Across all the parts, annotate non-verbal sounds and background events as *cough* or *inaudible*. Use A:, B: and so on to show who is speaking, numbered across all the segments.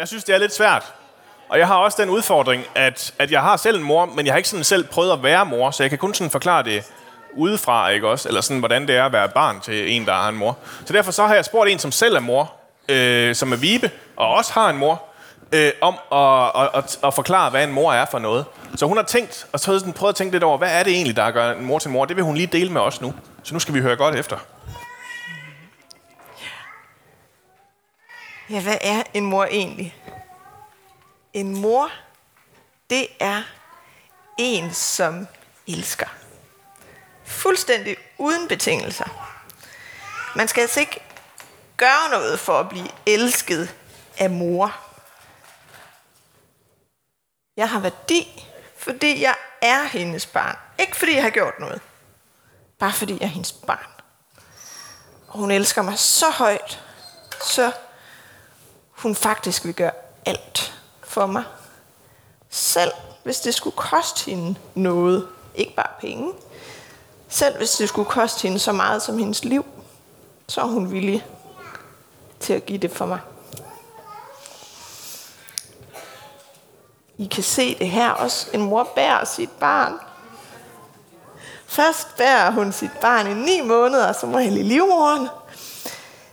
A: Jeg synes, det er lidt svært. Og jeg har også den udfordring, at, at jeg har selv en mor, men jeg har ikke sådan selv prøvet at være mor, så jeg kan kun sådan forklare det udefra, ikke også? Eller sådan, hvordan det er at være barn til en, der har en mor. Så derfor så har jeg spurgt en, som selv er mor, øh, som er Vibe, og også har en mor, øh, om at, at, at, at forklare, hvad en mor er for noget. Så hun har tænkt, og så sådan prøvet at tænke lidt over, hvad er det egentlig, der gør en mor til mor? Det vil hun lige dele med os nu. Så nu skal vi høre godt efter.
B: Ja, hvad er en mor egentlig? En mor, det er en, som elsker. Fuldstændig uden betingelser. Man skal altså ikke gøre noget for at blive elsket af mor. Jeg har værdi, fordi jeg er hendes barn. Ikke fordi jeg har gjort noget. Bare fordi jeg er hendes barn. Og hun elsker mig så højt, så hun faktisk vil gøre alt for mig. Selv hvis det skulle koste hende noget. Ikke bare penge. Selv hvis det skulle koste hende så meget som hendes liv, så er hun villig til at give det for mig. I kan se det her også. En mor bærer sit barn. Først bærer hun sit barn i ni måneder, så må i livmoren.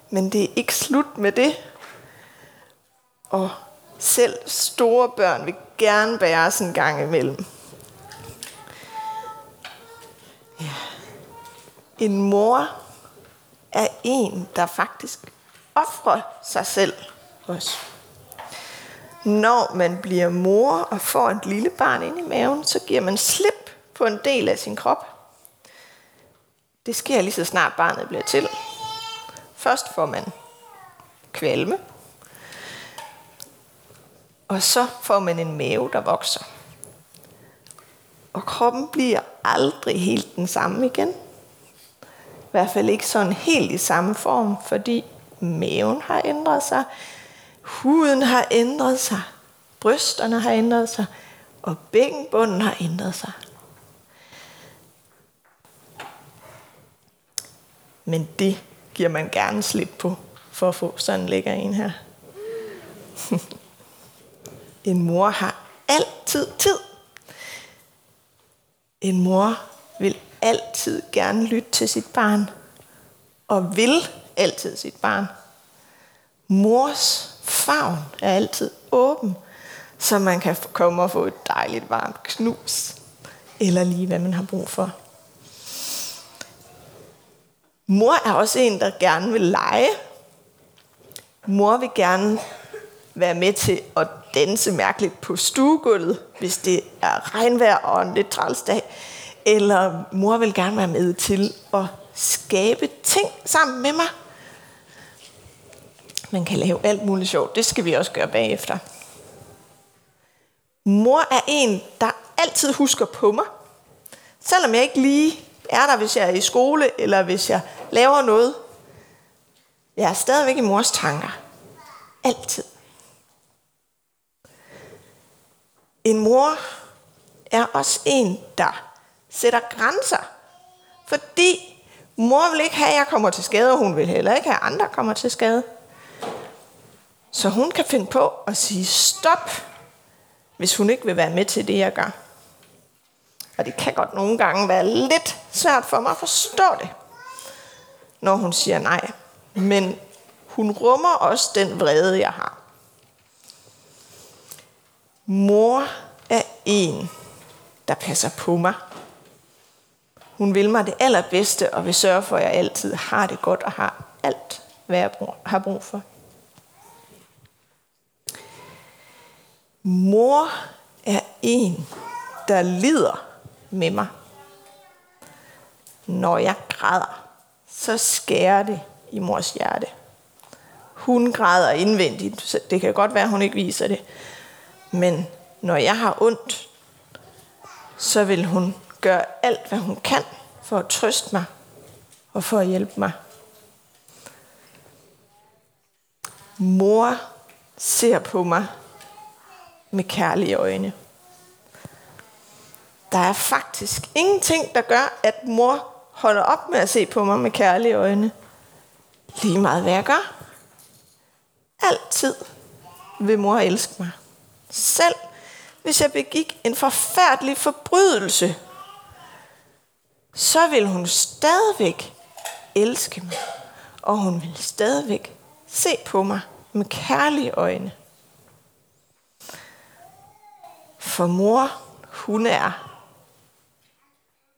B: Men det er ikke slut med det. Og selv store børn vil gerne bære en gang imellem. Ja. En mor er en, der faktisk offrer sig selv også. Når man bliver mor og får et lille barn ind i maven, så giver man slip på en del af sin krop. Det sker lige så snart barnet bliver til. Først får man kvalme, og så får man en mave, der vokser. Og kroppen bliver aldrig helt den samme igen. I hvert fald ikke sådan helt i samme form, fordi maven har ændret sig, huden har ændret sig, brysterne har ændret sig, og bækkenbunden har ændret sig. Men det giver man gerne slip på, for at få sådan en lækker en her. *laughs* En mor har altid tid. En mor vil altid gerne lytte til sit barn. Og vil altid sit barn. Mors favn er altid åben, så man kan komme og få et dejligt varmt knus. Eller lige hvad man har brug for. Mor er også en, der gerne vil lege. Mor vil gerne være med til at danse mærkeligt på stuegulvet, hvis det er regnvejr og en lidt træls dag. Eller mor vil gerne være med til at skabe ting sammen med mig. Man kan lave alt muligt sjovt. Det skal vi også gøre bagefter. Mor er en, der altid husker på mig. Selvom jeg ikke lige er der, hvis jeg er i skole, eller hvis jeg laver noget. Jeg er stadigvæk i mors tanker. Altid. En mor er også en, der sætter grænser. Fordi mor vil ikke have, at jeg kommer til skade, og hun vil heller ikke have, at andre kommer til skade. Så hun kan finde på at sige stop, hvis hun ikke vil være med til det, jeg gør. Og det kan godt nogle gange være lidt svært for mig at forstå det, når hun siger nej. Men hun rummer også den vrede, jeg har. Mor er en, der passer på mig. Hun vil mig det allerbedste og vil sørge for, at jeg altid har det godt og har alt, hvad jeg har brug for. Mor er en, der lider med mig. Når jeg græder, så skærer det i mors hjerte. Hun græder indvendigt, så det kan godt være, at hun ikke viser det. Men når jeg har ondt, så vil hun gøre alt, hvad hun kan for at trøste mig og for at hjælpe mig. Mor ser på mig med kærlige øjne. Der er faktisk ingenting, der gør, at mor holder op med at se på mig med kærlige øjne. Lige meget hvad jeg gør. Altid vil mor elske mig. Selv hvis jeg begik en forfærdelig forbrydelse, så vil hun stadigvæk elske mig. Og hun vil stadigvæk se på mig med kærlige øjne. For mor, hun er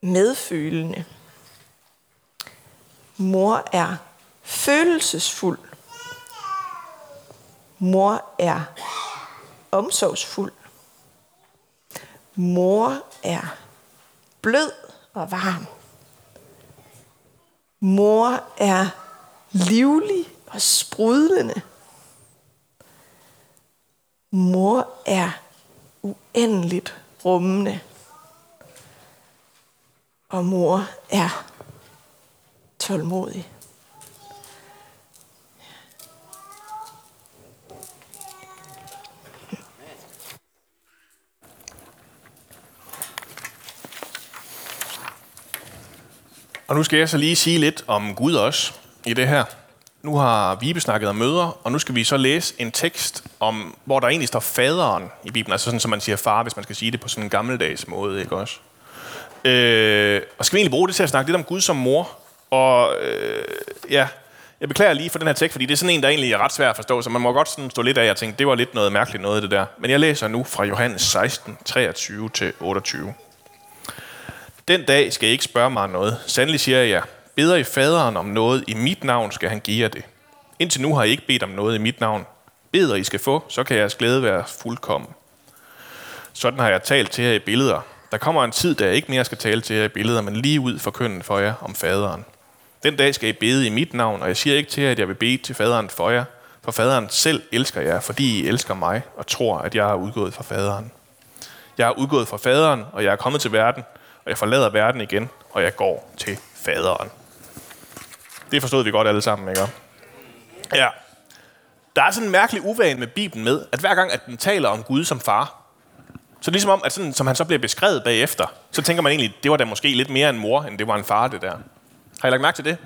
B: medfølende. Mor er følelsesfuld. Mor er omsorgsfuld. Mor er blød og varm. Mor er livlig og sprudlende. Mor er uendeligt rummende. Og mor er tålmodig.
A: Og nu skal jeg så lige sige lidt om Gud også i det her. Nu har Vibe snakket om møder, og nu skal vi så læse en tekst, om, hvor der egentlig står faderen i Bibelen. Altså sådan, som man siger far, hvis man skal sige det på sådan en gammeldags måde, ikke også? Øh, og skal vi egentlig bruge det til at snakke lidt om Gud som mor? Og øh, ja, jeg beklager lige for den her tekst, fordi det er sådan en, der egentlig er ret svær at forstå, så man må godt sådan stå lidt af og tænke, det var lidt noget mærkeligt noget det der. Men jeg læser nu fra Johannes 16, 23-28. Den dag skal I ikke spørge mig om noget. Sandelig siger jeg, beder I faderen om noget i mit navn, skal han give jer det. Indtil nu har I ikke bedt om noget i mit navn. Beder I skal få, så kan jeres glæde være fuldkommen. Sådan har jeg talt til jer i billeder. Der kommer en tid, da jeg ikke mere skal tale til jer i billeder, men lige ud for kønnen for jer om faderen. Den dag skal I bede i mit navn, og jeg siger ikke til jer, at jeg vil bede til faderen for jer, for faderen selv elsker jer, fordi I elsker mig og tror, at jeg er udgået fra faderen. Jeg er udgået fra faderen, og jeg er kommet til verden, og jeg forlader verden igen, og jeg går til faderen. Det forstod vi godt alle sammen, ikke? Ja. Der er sådan en mærkelig uvan med Bibelen med, at hver gang, at den taler om Gud som far, så ligesom om, at sådan, som han så bliver beskrevet bagefter, så tænker man egentlig, det var da måske lidt mere en mor, end det var en far, det der. Har I lagt mærke til det?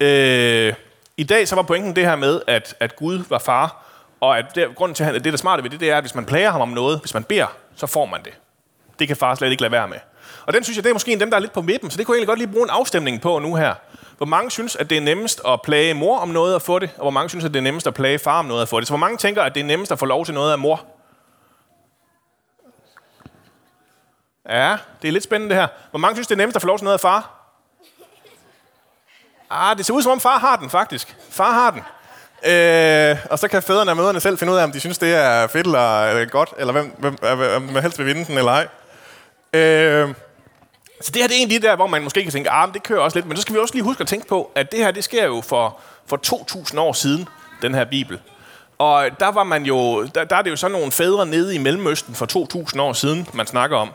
A: Øh, I dag så var pointen det her med, at, at Gud var far, og at det, grunden til, at det, der smarte ved det, det er, at hvis man plager ham om noget, hvis man beder, så får man det. Det kan far slet ikke lade være med. Og den synes jeg, det er måske en af dem, der er lidt på midten, så det kunne jeg egentlig godt lige bruge en afstemning på nu her. Hvor mange synes, at det er nemmest at plage mor om noget at få det, og hvor mange synes, at det er nemmest at plage far om noget at få det. Så hvor mange tænker, at det er nemmest at få lov til noget af mor? Ja, det er lidt spændende det her. Hvor mange synes, det er nemmest at få lov til noget af far? Ah, det ser ud som om far har den, faktisk. Far har den. Øh, og så kan fædrene og mødrene selv finde ud af, om de synes, det er fedt eller øh, godt, eller hvem, hvem, øh, hvem, hvem helst vil vinde den eller ej. Øh, så det her det er egentlig der, hvor man måske kan tænke, ah, det kører også lidt, men så skal vi også lige huske at tænke på, at det her, det sker jo for, for 2.000 år siden, den her bibel. Og der var man jo, der, der er det jo sådan nogle fædre nede i Mellemøsten for 2.000 år siden, man snakker om.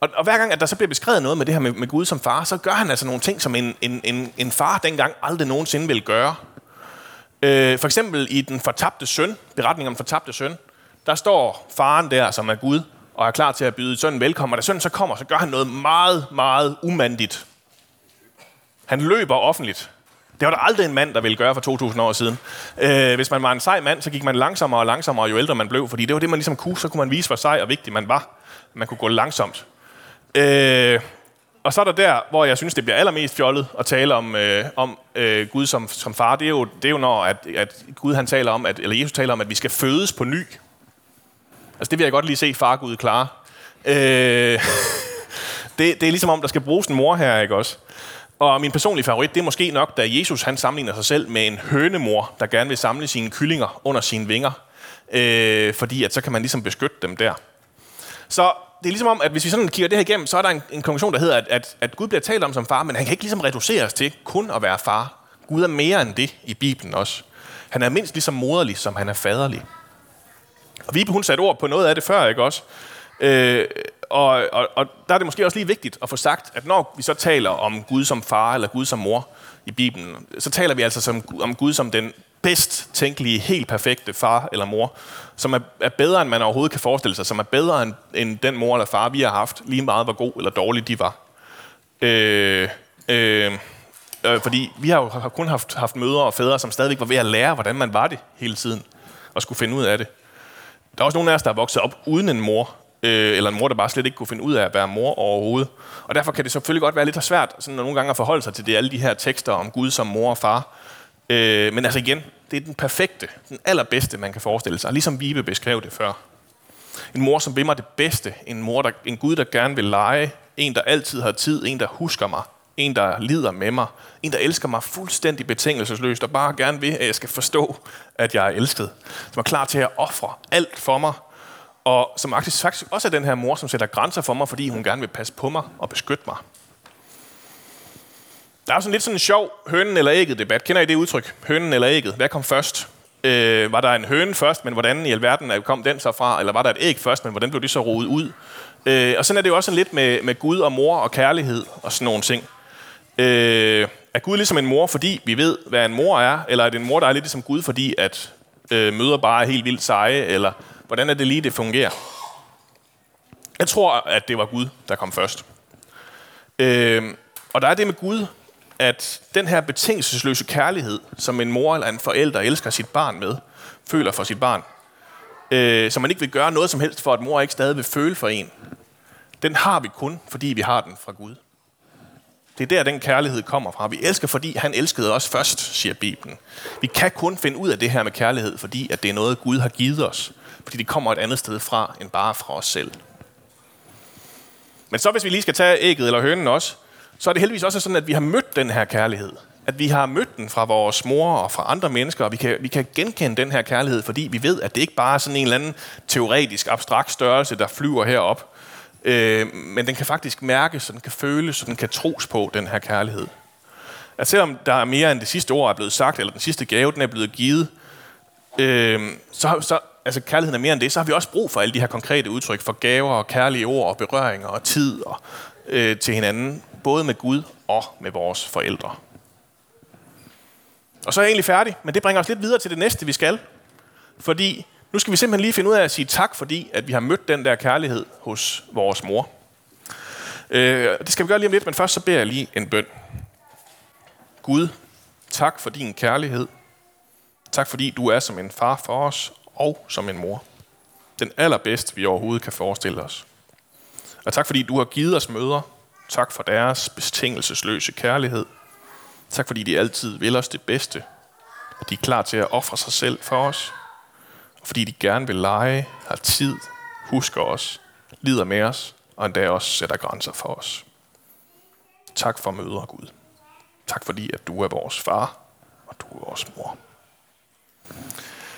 A: Og, og hver gang, at der så bliver beskrevet noget med det her med, med Gud som far, så gør han altså nogle ting, som en, en, en, en far dengang aldrig nogensinde ville gøre. Øh, for eksempel i den fortabte søn, beretningen om den fortabte søn, der står faren der, som er Gud, og er klar til at byde sønnen velkommen. Og da sønnen så kommer, så gør han noget meget, meget umandigt. Han løber offentligt. Det var der aldrig en mand, der ville gøre for 2.000 år siden. Øh, hvis man var en sej mand, så gik man langsommere og langsommere, jo ældre man blev. Fordi det var det, man ligesom kunne. Så kunne man vise, hvor sej og vigtig man var. Man kunne gå langsomt. Øh, og så er der der, hvor jeg synes, det bliver allermest fjollet at tale om, øh, om øh, Gud som, som far. Det er jo, det er jo når, at, at Gud han taler om, at, eller Jesus taler om, at vi skal fødes på ny. Altså det vil jeg godt lige se far Gud klare. Øh, *laughs* det, det er ligesom om, der skal bruges en mor her, ikke også? Og min personlige favorit, det er måske nok, da Jesus han sammenligner sig selv med en hønemor, der gerne vil samle sine kyllinger under sine vinger. Øh, fordi at så kan man ligesom beskytte dem der. Så det er ligesom om, at hvis vi sådan kigger det her igennem, så er der en, en konklusion, der hedder, at, at, at Gud bliver talt om som far, men han kan ikke ligesom reduceres til kun at være far. Gud er mere end det i Bibelen også. Han er mindst ligesom moderlig, som han er faderlig. Og Vibe, hun satte ord på noget af det før, ikke også? Øh, og, og, og der er det måske også lige vigtigt at få sagt, at når vi så taler om Gud som far eller Gud som mor i Bibelen, så taler vi altså som, om Gud som den bedst tænkelige, helt perfekte far eller mor, som er, er bedre, end man overhovedet kan forestille sig, som er bedre end, end den mor eller far, vi har haft, lige meget hvor god eller dårlig de var. Øh, øh, øh, fordi vi har jo kun haft, haft mødre og fædre, som stadigvæk var ved at lære, hvordan man var det hele tiden. og skulle finde ud af det. Der er også nogle af os, der er vokset op uden en mor, øh, eller en mor, der bare slet ikke kunne finde ud af at være mor overhovedet. Og derfor kan det selvfølgelig godt være lidt svært sådan, nogle gange at forholde sig til det, alle de her tekster om Gud som mor og far. Øh, men altså igen, det er den perfekte, den allerbedste, man kan forestille sig. Ligesom Vibe beskrev det før. En mor, som vil mig det bedste. En mor, der, en Gud, der gerne vil lege. En, der altid har tid. En, der husker mig. En, der lider med mig. En, der elsker mig fuldstændig betingelsesløst, og bare gerne vil, at jeg skal forstå, at jeg er elsket. Som er klar til at ofre alt for mig. Og som faktisk også er den her mor, som sætter grænser for mig, fordi hun gerne vil passe på mig og beskytte mig. Der er sådan lidt sådan en sjov hønen eller ægget debat. Kender I det udtryk? Hønen eller ægget? Hvad kom først? Øh, var der en høne først, men hvordan i alverden kom den så fra? Eller var der et æg først, men hvordan blev det så rodet ud? Øh, og sådan er det jo også sådan lidt med, med Gud og mor og kærlighed og sådan nogle ting. Øh, er Gud ligesom en mor, fordi vi ved, hvad en mor er? Eller er det en mor, der er lidt ligesom Gud, fordi at øh, møder bare er helt vildt seje? Eller hvordan er det lige, det fungerer? Jeg tror, at det var Gud, der kom først. Øh, og der er det med Gud, at den her betingelsesløse kærlighed, som en mor eller en forælder elsker sit barn med, føler for sit barn, øh, som man ikke vil gøre noget som helst for, at mor ikke stadig vil føle for en, den har vi kun, fordi vi har den fra Gud. Det er der, den kærlighed kommer fra. Vi elsker, fordi han elskede os først, siger Bibelen. Vi kan kun finde ud af det her med kærlighed, fordi at det er noget, Gud har givet os. Fordi det kommer et andet sted fra, end bare fra os selv. Men så hvis vi lige skal tage ægget eller hønen også, så er det heldigvis også sådan, at vi har mødt den her kærlighed. At vi har mødt den fra vores mor og fra andre mennesker, og vi kan, vi kan genkende den her kærlighed, fordi vi ved, at det ikke bare er sådan en eller anden teoretisk, abstrakt størrelse, der flyver herop, øh, men den kan faktisk mærkes, og den kan føles, og den kan tros på, den her kærlighed. At selvom der er mere end det sidste ord er blevet sagt, eller den sidste gave, den er blevet givet, øh, så, så altså kærligheden er mere end det, så har vi også brug for alle de her konkrete udtryk for gaver og kærlige ord og berøringer og tid og, øh, til hinanden, både med Gud og med vores forældre. Og så er jeg egentlig færdig, men det bringer os lidt videre til det næste, vi skal. Fordi nu skal vi simpelthen lige finde ud af at sige tak, fordi at vi har mødt den der kærlighed hos vores mor. Øh, det skal vi gøre lige om lidt, men først så beder jeg lige en bøn. Gud, tak for din kærlighed. Tak fordi du er som en far for os og som en mor. Den allerbedste, vi overhovedet kan forestille os. Og tak fordi du har givet os møder, Tak for deres betingelsesløse kærlighed. Tak fordi de altid vil os det bedste. At de er klar til at ofre sig selv for os. Fordi de gerne vil lege, har tid, husker os, lider med os, og endda også sætter grænser for os. Tak for møder, Gud. Tak fordi, at du er vores far, og du er vores mor.